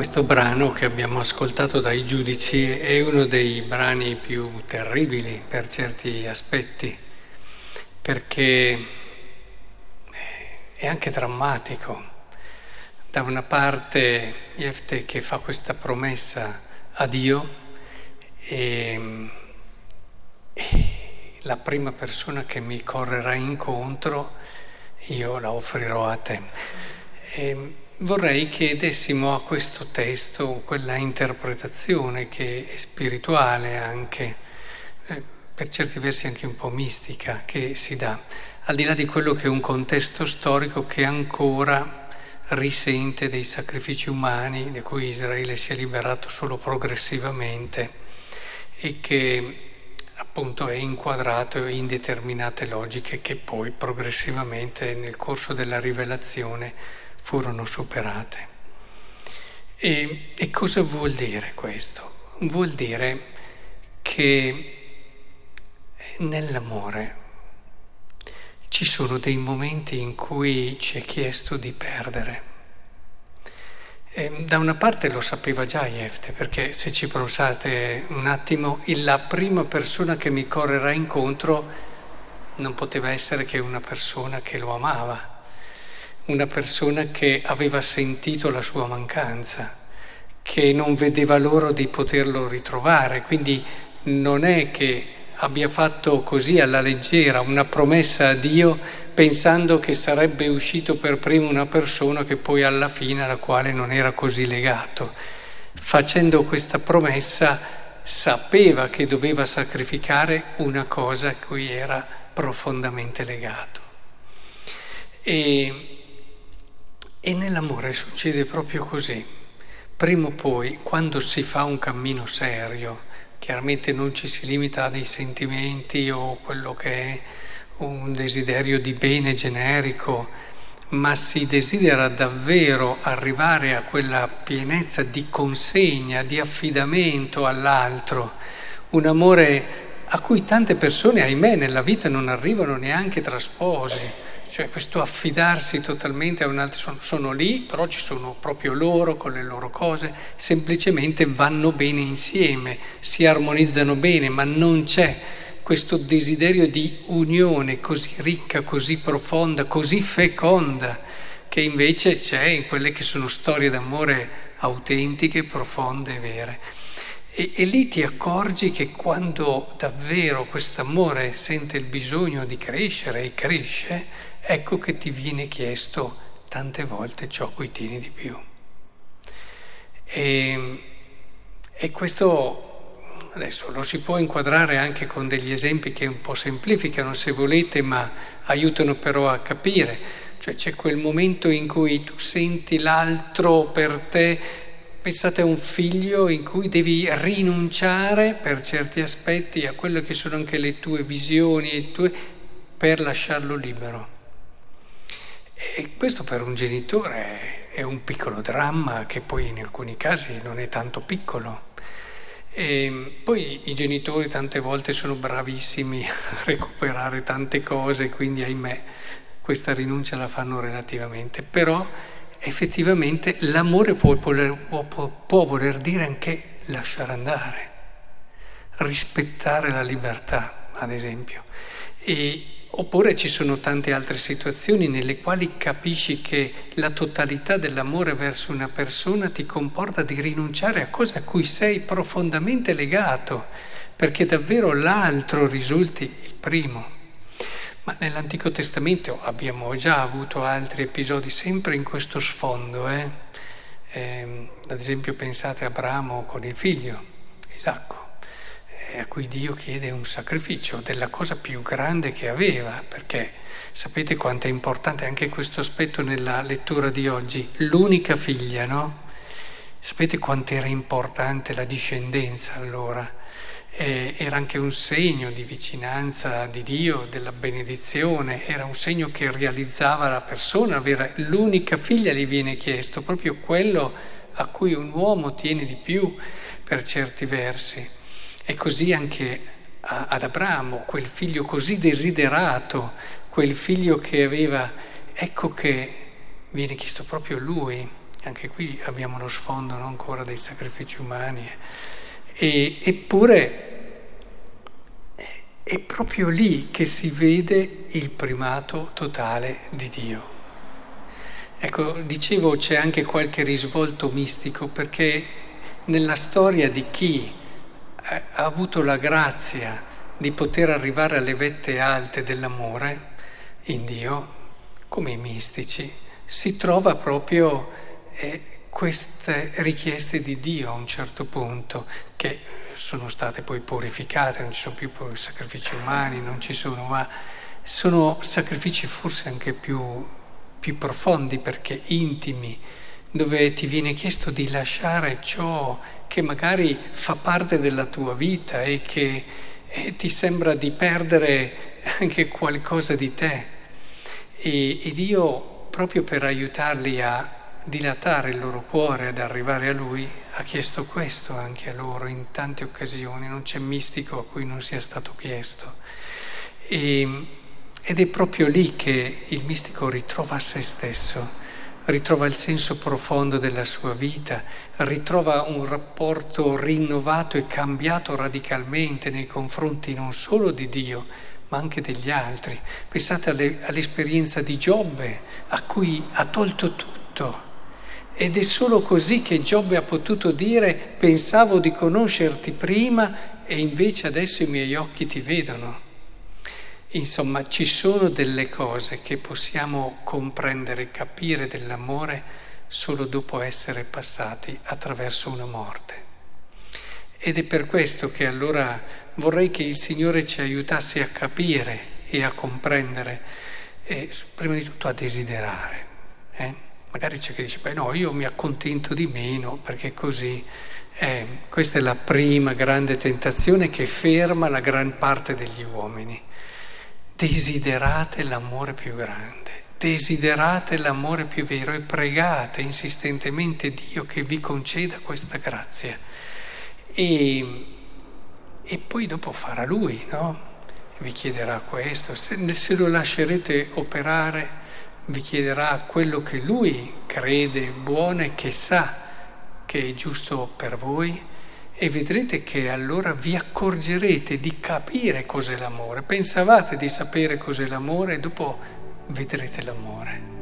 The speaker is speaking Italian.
Questo brano che abbiamo ascoltato dai giudici è uno dei brani più terribili per certi aspetti, perché è anche drammatico. Da una parte Jefte che fa questa promessa a Dio e, e la prima persona che mi correrà incontro io la offrirò a te. E vorrei che dessimo a questo testo quella interpretazione che è spirituale anche, eh, per certi versi anche un po' mistica, che si dà, al di là di quello che è un contesto storico che ancora risente dei sacrifici umani di cui Israele si è liberato solo progressivamente e che appunto è inquadrato in determinate logiche che poi progressivamente nel corso della rivelazione furono superate. E, e cosa vuol dire questo? Vuol dire che nell'amore ci sono dei momenti in cui ci è chiesto di perdere e da una parte lo sapeva già Jefte, perché se ci pensate un attimo, la prima persona che mi correrà incontro non poteva essere che una persona che lo amava, una persona che aveva sentito la sua mancanza, che non vedeva l'oro di poterlo ritrovare, quindi non è che abbia fatto così alla leggera una promessa a Dio pensando che sarebbe uscito per primo una persona che poi alla fine alla quale non era così legato. Facendo questa promessa sapeva che doveva sacrificare una cosa a cui era profondamente legato. E, e nell'amore succede proprio così. Prima o poi, quando si fa un cammino serio, Chiaramente non ci si limita a dei sentimenti o quello che è un desiderio di bene generico, ma si desidera davvero arrivare a quella pienezza di consegna, di affidamento all'altro, un amore a cui tante persone, ahimè, nella vita non arrivano neanche tra sposi cioè questo affidarsi totalmente a un altro, sono, sono, lì, però ci sono proprio loro con le loro cose, semplicemente vanno bene insieme, si armonizzano bene, ma non c'è questo desiderio di unione così ricca, così profonda, così feconda, che invece c'è in quelle che sono storie d'amore autentiche, profonde e vere. E, e, lì ti accorgi che quando davvero quest'amore sente il bisogno di crescere e cresce, ecco che ti viene chiesto tante volte ciò cui tieni di più. E, e questo adesso lo si può inquadrare anche con degli esempi che un po' semplificano se volete, ma aiutano però a capire. Cioè c'è quel momento in cui tu senti l'altro per te, pensate a un figlio in cui devi rinunciare per certi aspetti a quello che sono anche le tue visioni tue, per lasciarlo libero. E questo per un genitore è un piccolo dramma che poi in alcuni casi non è tanto piccolo. E poi i genitori tante volte sono bravissimi a recuperare tante cose, quindi ahimè questa rinuncia la fanno relativamente, però effettivamente l'amore può, può, può voler dire anche lasciare andare, rispettare la libertà, ad esempio. E Oppure ci sono tante altre situazioni nelle quali capisci che la totalità dell'amore verso una persona ti comporta di rinunciare a cose a cui sei profondamente legato, perché davvero l'altro risulti il primo. Ma nell'Antico Testamento abbiamo già avuto altri episodi sempre in questo sfondo. Eh? Eh, ad esempio pensate a Abramo con il figlio, Isacco a cui Dio chiede un sacrificio della cosa più grande che aveva, perché sapete quanto è importante anche questo aspetto nella lettura di oggi, l'unica figlia, no? Sapete quanto era importante la discendenza allora? Eh, era anche un segno di vicinanza di Dio, della benedizione, era un segno che realizzava la persona, avere l'unica figlia gli viene chiesto, proprio quello a cui un uomo tiene di più per certi versi. E così anche ad Abramo, quel figlio così desiderato, quel figlio che aveva, ecco che viene chiesto proprio lui, Anche qui abbiamo lo sfondo no? ancora dei sacrifici umani. E, eppure è proprio lì che si vede il primato totale di Dio. Ecco, dicevo c'è anche qualche risvolto mistico perché nella storia di chi ha avuto la grazia di poter arrivare alle vette alte dell'amore in Dio, come i mistici, si trova proprio eh, queste richieste di Dio a un certo punto, che sono state poi purificate, non ci sono più sacrifici umani, non ci sono, ma sono sacrifici forse anche più, più profondi perché intimi, dove ti viene chiesto di lasciare ciò che magari fa parte della tua vita e che e ti sembra di perdere anche qualcosa di te. E, e Dio, proprio per aiutarli a dilatare il loro cuore ad arrivare a Lui, ha chiesto questo anche a loro in tante occasioni, non c'è mistico a cui non sia stato chiesto. E, ed è proprio lì che il mistico ritrova se stesso, ritrova il senso profondo della sua vita, ritrova un rapporto rinnovato e cambiato radicalmente nei confronti non solo di Dio, ma anche degli altri. Pensate alle, all'esperienza di Giobbe, a cui ha tolto tutto ed è solo così che Giobbe ha potuto dire pensavo di conoscerti prima e invece adesso i miei occhi ti vedono. Insomma, ci sono delle cose che possiamo comprendere capire dell'amore solo dopo essere passati attraverso una morte. Ed è per questo che allora vorrei che il Signore ci aiutasse a capire e a comprendere e prima di tutto a desiderare. Eh? Magari c'è chi dice, beh no, io mi accontento di meno perché così. Eh, questa è la prima grande tentazione che ferma la gran parte degli uomini. Desiderate l'amore più grande, desiderate l'amore più vero e pregate insistentemente Dio che vi conceda questa grazia. E, e poi dopo farà Lui, no? Vi chiederà questo, se, se lo lascerete operare vi chiederà quello che lui crede buono e che sa che è giusto per voi e vedrete che allora vi accorgerete di capire cos'è l'amore. Pensavate di sapere cos'è l'amore e dopo vedrete l'amore.